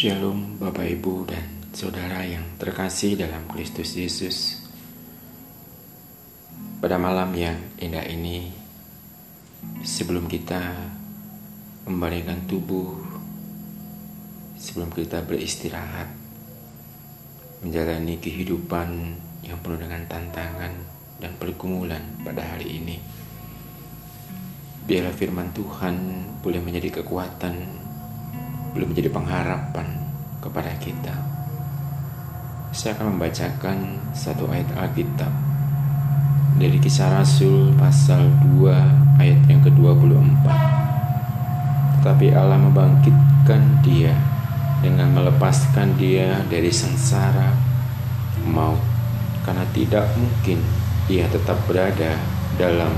Shalom Bapak Ibu dan Saudara yang terkasih dalam Kristus Yesus. Pada malam yang indah ini Sebelum kita membalikan tubuh Sebelum kita beristirahat Menjalani kehidupan yang penuh dengan tantangan dan pergumulan pada hari ini Biarlah firman Tuhan boleh menjadi kekuatan belum menjadi pengharapan kepada kita. Saya akan membacakan satu ayat Alkitab dari kisah Rasul pasal 2 ayat yang ke-24. Tetapi Allah membangkitkan dia dengan melepaskan dia dari sengsara maut karena tidak mungkin ia tetap berada dalam